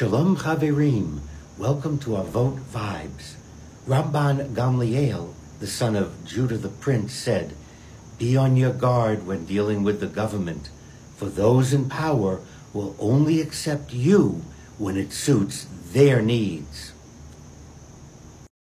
Shalom Chaverim, welcome to Avot Vibes. Rabban Gamliel, the son of Judah the Prince, said, Be on your guard when dealing with the government, for those in power will only accept you when it suits their needs.